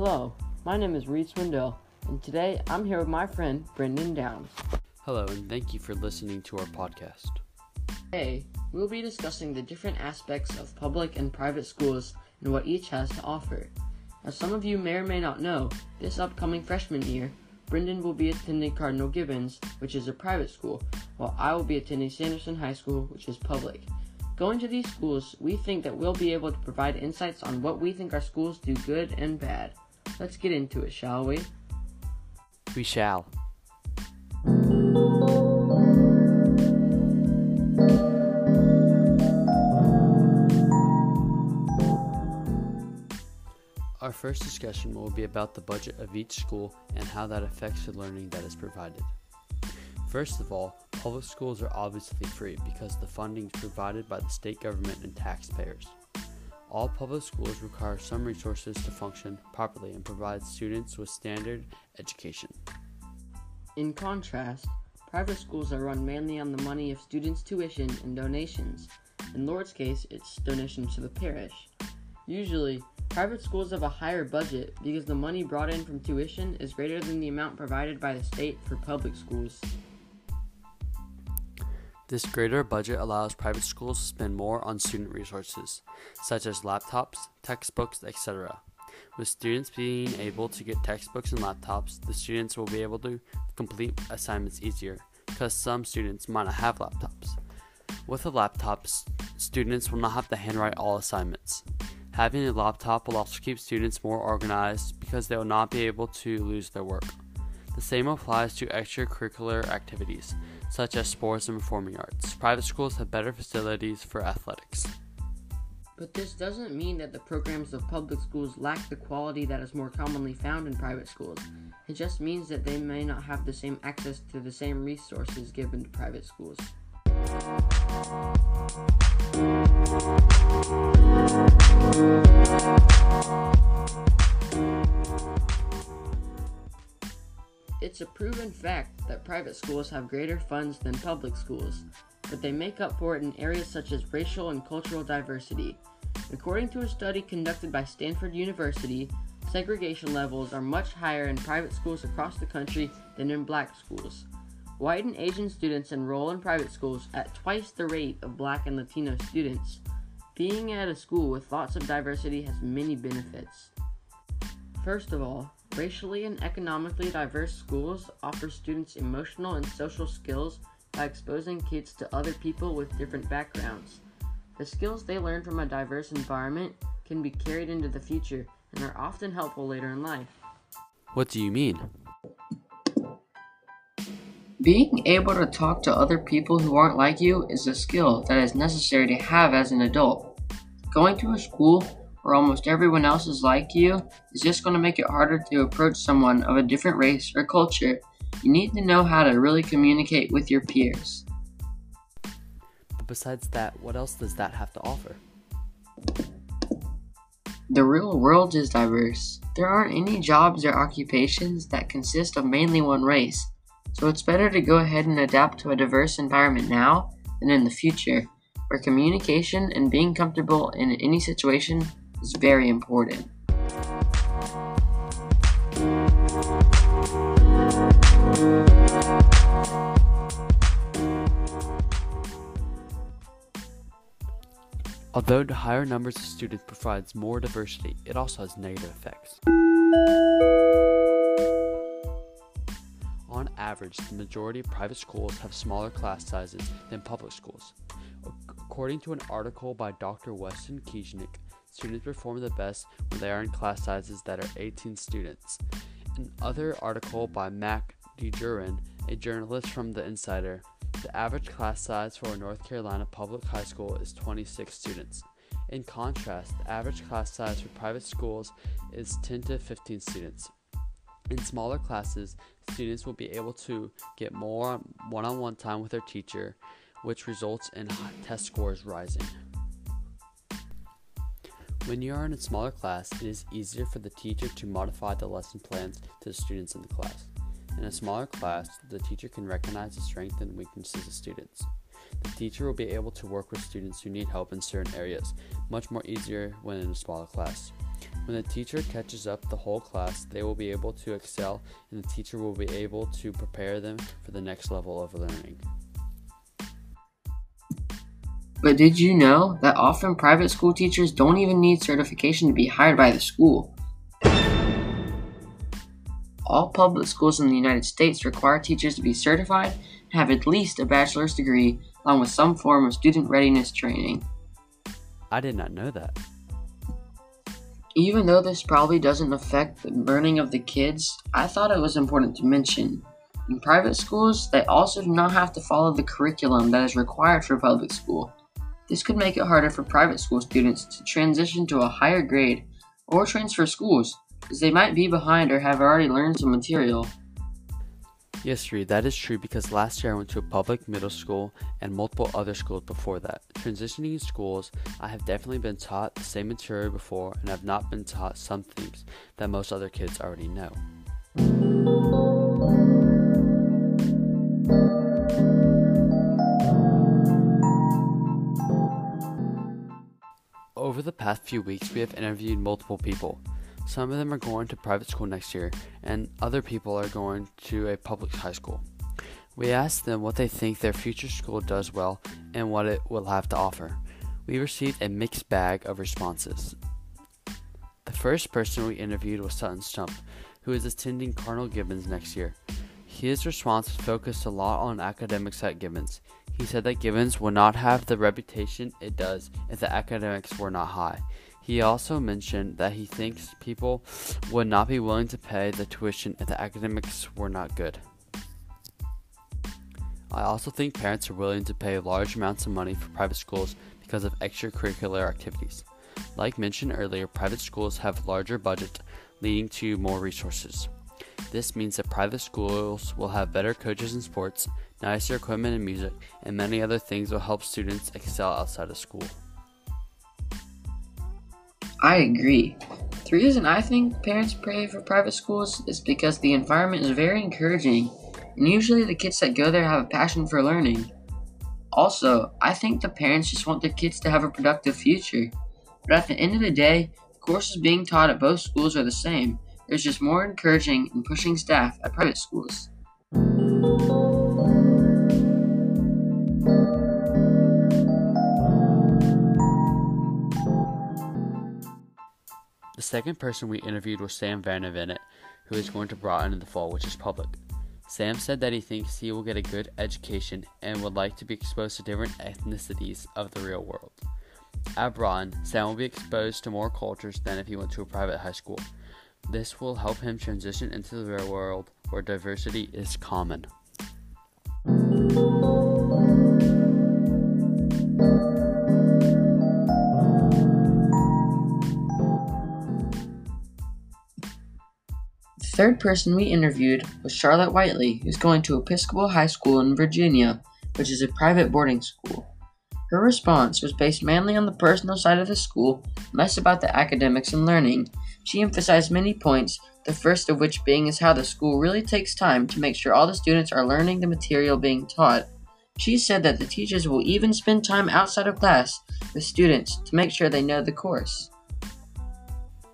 Hello, my name is Reed Swindell, and today I'm here with my friend Brendan Downs. Hello, and thank you for listening to our podcast. Today, we'll be discussing the different aspects of public and private schools and what each has to offer. As some of you may or may not know, this upcoming freshman year, Brendan will be attending Cardinal Gibbons, which is a private school, while I will be attending Sanderson High School, which is public. Going to these schools, we think that we'll be able to provide insights on what we think our schools do good and bad. Let's get into it, shall we? We shall. Our first discussion will be about the budget of each school and how that affects the learning that is provided. First of all, public schools are obviously free because the funding is provided by the state government and taxpayers. All public schools require some resources to function properly and provide students with standard education. In contrast, private schools are run mainly on the money of students' tuition and donations. In Lord's case, it's donations to the parish. Usually, private schools have a higher budget because the money brought in from tuition is greater than the amount provided by the state for public schools. This greater budget allows private schools to spend more on student resources, such as laptops, textbooks, etc. With students being able to get textbooks and laptops, the students will be able to complete assignments easier, because some students might not have laptops. With a laptop, students will not have to handwrite all assignments. Having a laptop will also keep students more organized because they will not be able to lose their work. The same applies to extracurricular activities, such as sports and performing arts. Private schools have better facilities for athletics. But this doesn't mean that the programs of public schools lack the quality that is more commonly found in private schools. It just means that they may not have the same access to the same resources given to private schools. It's a proven fact that private schools have greater funds than public schools, but they make up for it in areas such as racial and cultural diversity. According to a study conducted by Stanford University, segregation levels are much higher in private schools across the country than in black schools. White and Asian students enroll in private schools at twice the rate of black and Latino students. Being at a school with lots of diversity has many benefits. First of all, Racially and economically diverse schools offer students emotional and social skills by exposing kids to other people with different backgrounds. The skills they learn from a diverse environment can be carried into the future and are often helpful later in life. What do you mean? Being able to talk to other people who aren't like you is a skill that is necessary to have as an adult. Going to a school where almost everyone else is like you is just going to make it harder to approach someone of a different race or culture. You need to know how to really communicate with your peers. But besides that, what else does that have to offer? The real world is diverse. There aren't any jobs or occupations that consist of mainly one race, so it's better to go ahead and adapt to a diverse environment now than in the future, where communication and being comfortable in any situation is very important. Although the higher numbers of students provides more diversity, it also has negative effects. On average, the majority of private schools have smaller class sizes than public schools. According to an article by Dr. Weston Kieschnick, students perform the best when they are in class sizes that are 18 students. Another article by Mac DeJurin, a journalist from The Insider, the average class size for a North Carolina public high school is 26 students. In contrast, the average class size for private schools is 10 to 15 students. In smaller classes, students will be able to get more one on one time with their teacher, which results in test scores rising. When you are in a smaller class, it is easier for the teacher to modify the lesson plans to the students in the class. In a smaller class, the teacher can recognize the strengths and weaknesses of students. The teacher will be able to work with students who need help in certain areas, much more easier when in a smaller class. When the teacher catches up the whole class, they will be able to excel and the teacher will be able to prepare them for the next level of learning. But did you know that often private school teachers don't even need certification to be hired by the school? All public schools in the United States require teachers to be certified and have at least a bachelor's degree, along with some form of student readiness training. I did not know that. Even though this probably doesn't affect the learning of the kids, I thought it was important to mention. In private schools, they also do not have to follow the curriculum that is required for public school. This could make it harder for private school students to transition to a higher grade or transfer schools, as they might be behind or have already learned some material. Yes, Reed, that is true because last year I went to a public middle school and multiple other schools before that. Transitioning schools, I have definitely been taught the same material before and have not been taught some things that most other kids already know. Over the past few weeks, we have interviewed multiple people. Some of them are going to private school next year, and other people are going to a public high school. We asked them what they think their future school does well and what it will have to offer. We received a mixed bag of responses. The first person we interviewed was Sutton Stump, who is attending Cardinal Gibbons next year. His response focused a lot on academics at Gibbons. He said that Gibbons would not have the reputation it does if the academics were not high. He also mentioned that he thinks people would not be willing to pay the tuition if the academics were not good. I also think parents are willing to pay large amounts of money for private schools because of extracurricular activities. Like mentioned earlier, private schools have larger budget, leading to more resources. This means that private schools will have better coaches in sports, nicer equipment and music, and many other things will help students excel outside of school. I agree. The reason I think parents pray for private schools is because the environment is very encouraging, and usually the kids that go there have a passion for learning. Also, I think the parents just want their kids to have a productive future. But at the end of the day, courses being taught at both schools are the same. There's just more encouraging and pushing staff at private schools. The second person we interviewed was Sam Vandervenet, who is going to Broughton in the fall, which is public. Sam said that he thinks he will get a good education and would like to be exposed to different ethnicities of the real world. At Broughton, Sam will be exposed to more cultures than if he went to a private high school. This will help him transition into the real world where diversity is common. The third person we interviewed was Charlotte Whiteley, who's going to Episcopal High School in Virginia, which is a private boarding school. Her response was based mainly on the personal side of the school, less about the academics and learning. She emphasized many points, the first of which being is how the school really takes time to make sure all the students are learning the material being taught. She said that the teachers will even spend time outside of class with students to make sure they know the course.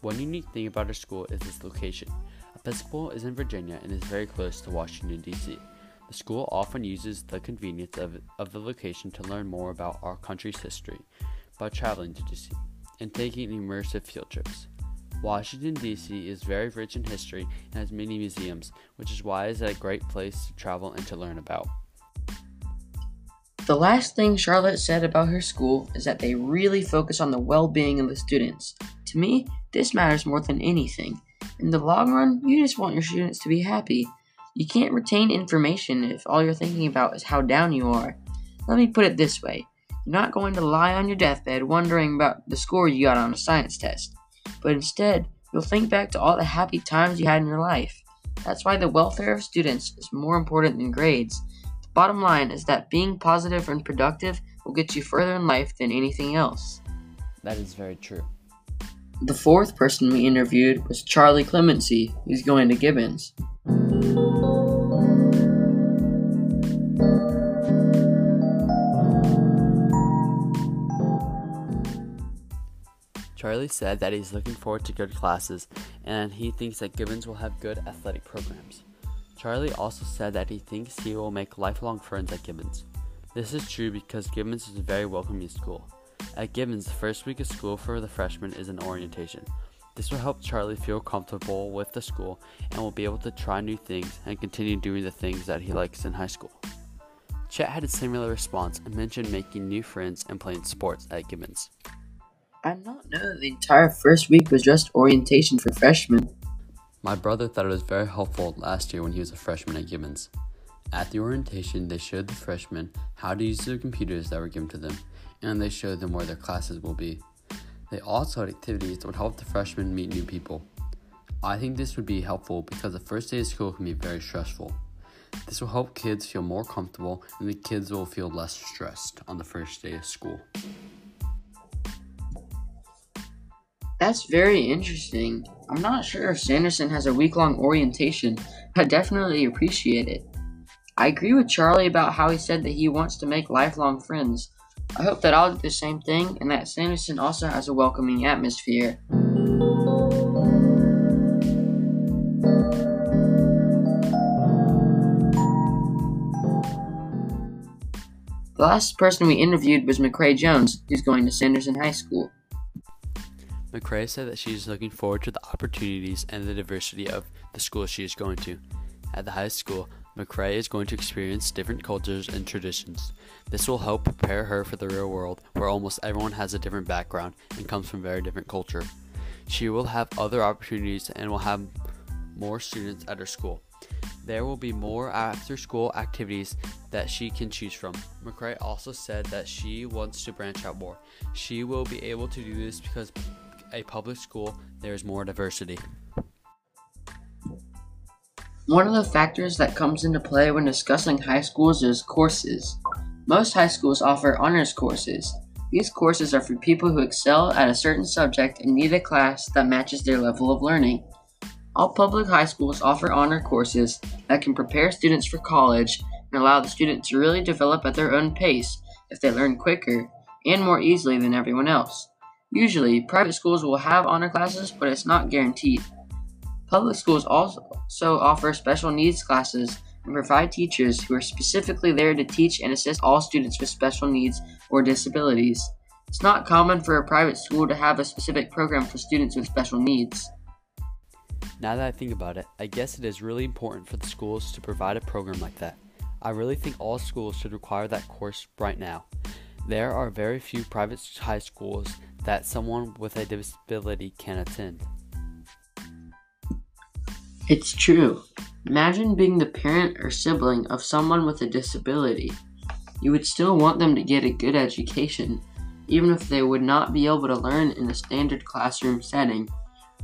One unique thing about our school is its location. Episcopal is in Virginia and is very close to Washington, D.C. The school often uses the convenience of, of the location to learn more about our country's history by traveling to DC and taking immersive field trips. Washington, D.C. is very rich in history and has many museums, which is why it is a great place to travel and to learn about. The last thing Charlotte said about her school is that they really focus on the well being of the students. To me, this matters more than anything. In the long run, you just want your students to be happy. You can't retain information if all you're thinking about is how down you are. Let me put it this way you're not going to lie on your deathbed wondering about the score you got on a science test, but instead, you'll think back to all the happy times you had in your life. That's why the welfare of students is more important than grades. The bottom line is that being positive and productive will get you further in life than anything else. That is very true. The fourth person we interviewed was Charlie Clemency, who's going to Gibbons. Charlie said that he's looking forward to good classes and he thinks that Gibbons will have good athletic programs. Charlie also said that he thinks he will make lifelong friends at Gibbons. This is true because Gibbons is a very welcoming school. At Gibbons, the first week of school for the freshmen is an orientation. This will help Charlie feel comfortable with the school and will be able to try new things and continue doing the things that he likes in high school. Chet had a similar response and mentioned making new friends and playing sports at Gibbons. I did not know the entire first week was just orientation for freshmen. My brother thought it was very helpful last year when he was a freshman at Gibbons. At the orientation, they showed the freshmen how to use the computers that were given to them, and they showed them where their classes will be. They also had activities that would help the freshmen meet new people. I think this would be helpful because the first day of school can be very stressful. This will help kids feel more comfortable and the kids will feel less stressed on the first day of school. That's very interesting. I'm not sure if Sanderson has a week long orientation. I definitely appreciate it. I agree with Charlie about how he said that he wants to make lifelong friends. I hope that I'll do the same thing and that Sanderson also has a welcoming atmosphere. The last person we interviewed was McCrae Jones, who's going to Sanderson High School. McCrae said that she is looking forward to the opportunities and the diversity of the school she is going to. At the high school, McCrae is going to experience different cultures and traditions. This will help prepare her for the real world, where almost everyone has a different background and comes from very different culture. She will have other opportunities and will have more students at her school. There will be more after school activities that she can choose from. McCrae also said that she wants to branch out more. She will be able to do this because a public school there is more diversity. One of the factors that comes into play when discussing high schools is courses. Most high schools offer honors courses. These courses are for people who excel at a certain subject and need a class that matches their level of learning. All public high schools offer honor courses that can prepare students for college and allow the student to really develop at their own pace if they learn quicker and more easily than everyone else. Usually, private schools will have honor classes, but it's not guaranteed. Public schools also offer special needs classes and provide teachers who are specifically there to teach and assist all students with special needs or disabilities. It's not common for a private school to have a specific program for students with special needs. Now that I think about it, I guess it is really important for the schools to provide a program like that. I really think all schools should require that course right now. There are very few private high schools that someone with a disability can attend. It's true. Imagine being the parent or sibling of someone with a disability. You would still want them to get a good education, even if they would not be able to learn in a standard classroom setting.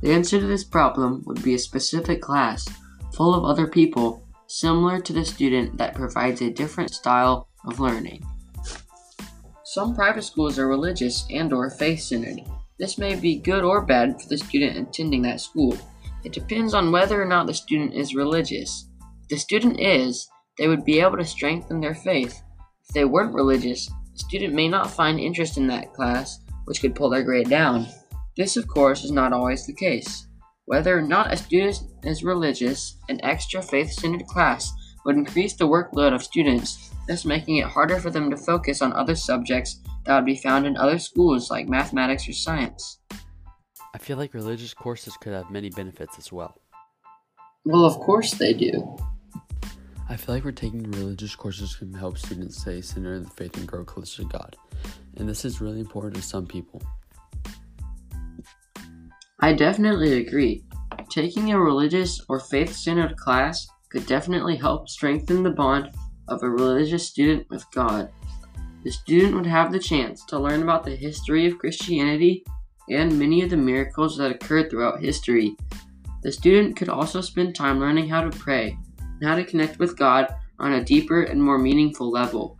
The answer to this problem would be a specific class full of other people similar to the student that provides a different style of learning. Some private schools are religious and or faith-centered. This may be good or bad for the student attending that school. It depends on whether or not the student is religious. If the student is, they would be able to strengthen their faith. If they weren't religious, the student may not find interest in that class, which could pull their grade down. This, of course, is not always the case. Whether or not a student is religious, an extra faith centered class would increase the workload of students, thus making it harder for them to focus on other subjects that would be found in other schools like mathematics or science. I feel like religious courses could have many benefits as well. Well, of course they do. I feel like we're taking religious courses can help students stay centered in the faith and grow closer to God. And this is really important to some people. I definitely agree. Taking a religious or faith centered class could definitely help strengthen the bond of a religious student with God. The student would have the chance to learn about the history of Christianity and many of the miracles that occurred throughout history. The student could also spend time learning how to pray and how to connect with God on a deeper and more meaningful level.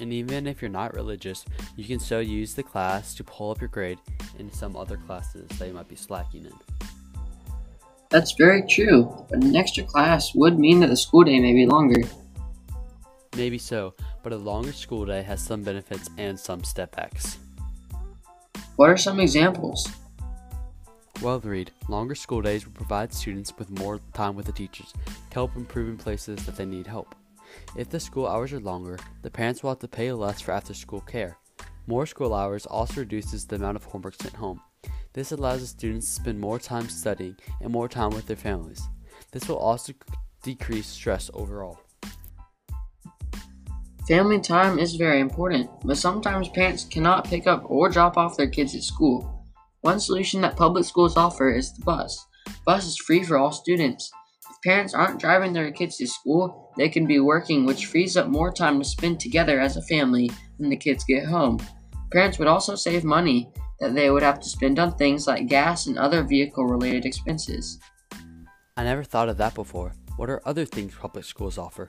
And even if you're not religious, you can still use the class to pull up your grade in some other classes that you might be slacking in. That's very true, but an extra class would mean that the school day may be longer. Maybe so, but a longer school day has some benefits and some step backs. What are some examples? Well, Reed, longer school days will provide students with more time with the teachers to help improve in places that they need help. If the school hours are longer, the parents will have to pay less for after school care. More school hours also reduces the amount of homework sent home. This allows the students to spend more time studying and more time with their families. This will also decrease stress overall. Family time is very important, but sometimes parents cannot pick up or drop off their kids at school. One solution that public schools offer is the bus. Bus is free for all students. If parents aren't driving their kids to school, they can be working, which frees up more time to spend together as a family when the kids get home. Parents would also save money that they would have to spend on things like gas and other vehicle related expenses. I never thought of that before. What are other things public schools offer?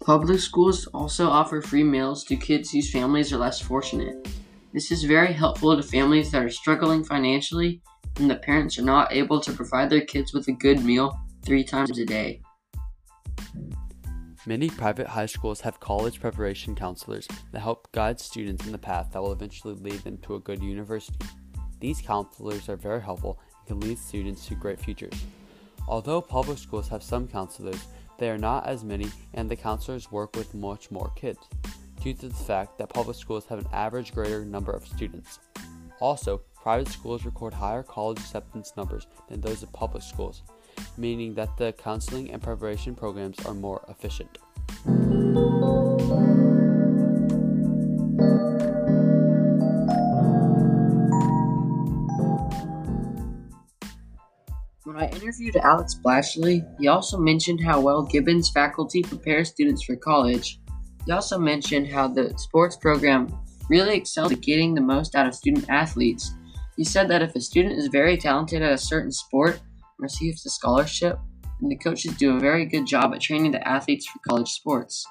Public schools also offer free meals to kids whose families are less fortunate. This is very helpful to families that are struggling financially and the parents are not able to provide their kids with a good meal three times a day. Many private high schools have college preparation counselors that help guide students in the path that will eventually lead them to a good university. These counselors are very helpful and can lead students to great futures. Although public schools have some counselors, they are not as many, and the counselors work with much more kids, due to the fact that public schools have an average greater number of students. Also, private schools record higher college acceptance numbers than those of public schools, meaning that the counseling and preparation programs are more efficient. When I interviewed Alex Blashley, he also mentioned how well Gibbons faculty prepare students for college. He also mentioned how the sports program really excels at getting the most out of student athletes. He said that if a student is very talented at a certain sport receives a scholarship, and the coaches do a very good job at training the athletes for college sports.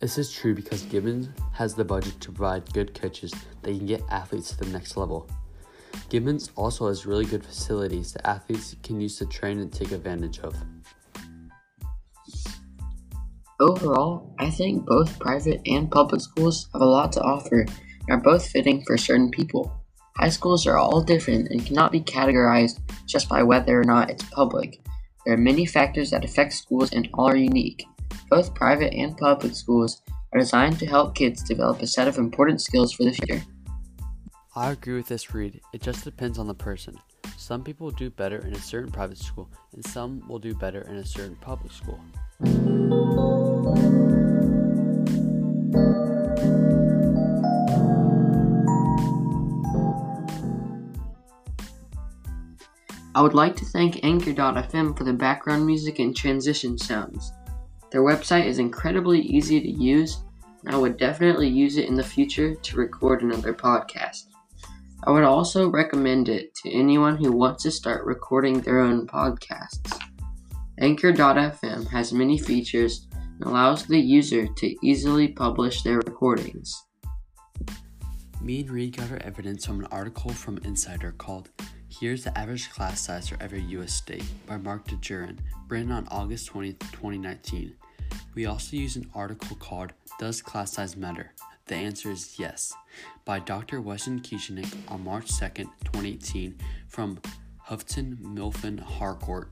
This is true because Gibbons has the budget to provide good coaches that can get athletes to the next level. Gibbons also has really good facilities that athletes can use to train and take advantage of. Overall, I think both private and public schools have a lot to offer and are both fitting for certain people. High schools are all different and cannot be categorized just by whether or not it's public. There are many factors that affect schools and all are unique. Both private and public schools are designed to help kids develop a set of important skills for the future. I agree with this Reed. It just depends on the person. Some people do better in a certain private school, and some will do better in a certain public school. I would like to thank Anchor.fm for the background music and transition sounds. Their website is incredibly easy to use, and I would definitely use it in the future to record another podcast. I would also recommend it to anyone who wants to start recording their own podcasts. Anchor.fm has many features and allows the user to easily publish their recordings. Me and Reed got our evidence from an article from Insider called Here's the Average Class Size for Every U.S. State by Mark DeJurin, written on August 20, 2019. We also use an article called Does Class Size Matter? The answer is yes, by Dr. Weston Kieschnick on March 2, 2018, from Houghton Mifflin Harcourt.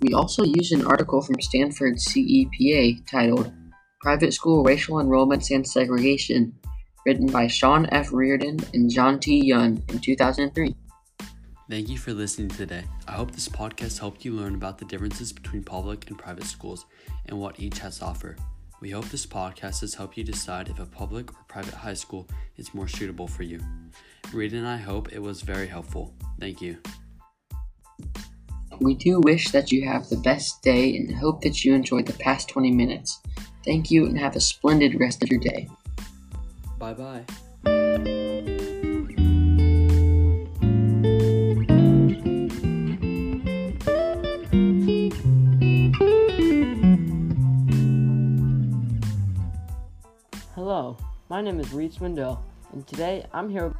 We also use an article from Stanford CEPA titled Private School Racial Enrollments and Segregation, written by Sean F. Reardon and John T. Yun in 2003. Thank you for listening today. I hope this podcast helped you learn about the differences between public and private schools and what each has to offer. We hope this podcast has helped you decide if a public or private high school is more suitable for you. Reed and I hope it was very helpful. Thank you. We do wish that you have the best day and hope that you enjoyed the past 20 minutes. Thank you and have a splendid rest of your day. Bye bye. Hello, my name is Reed Swindell, and today I'm here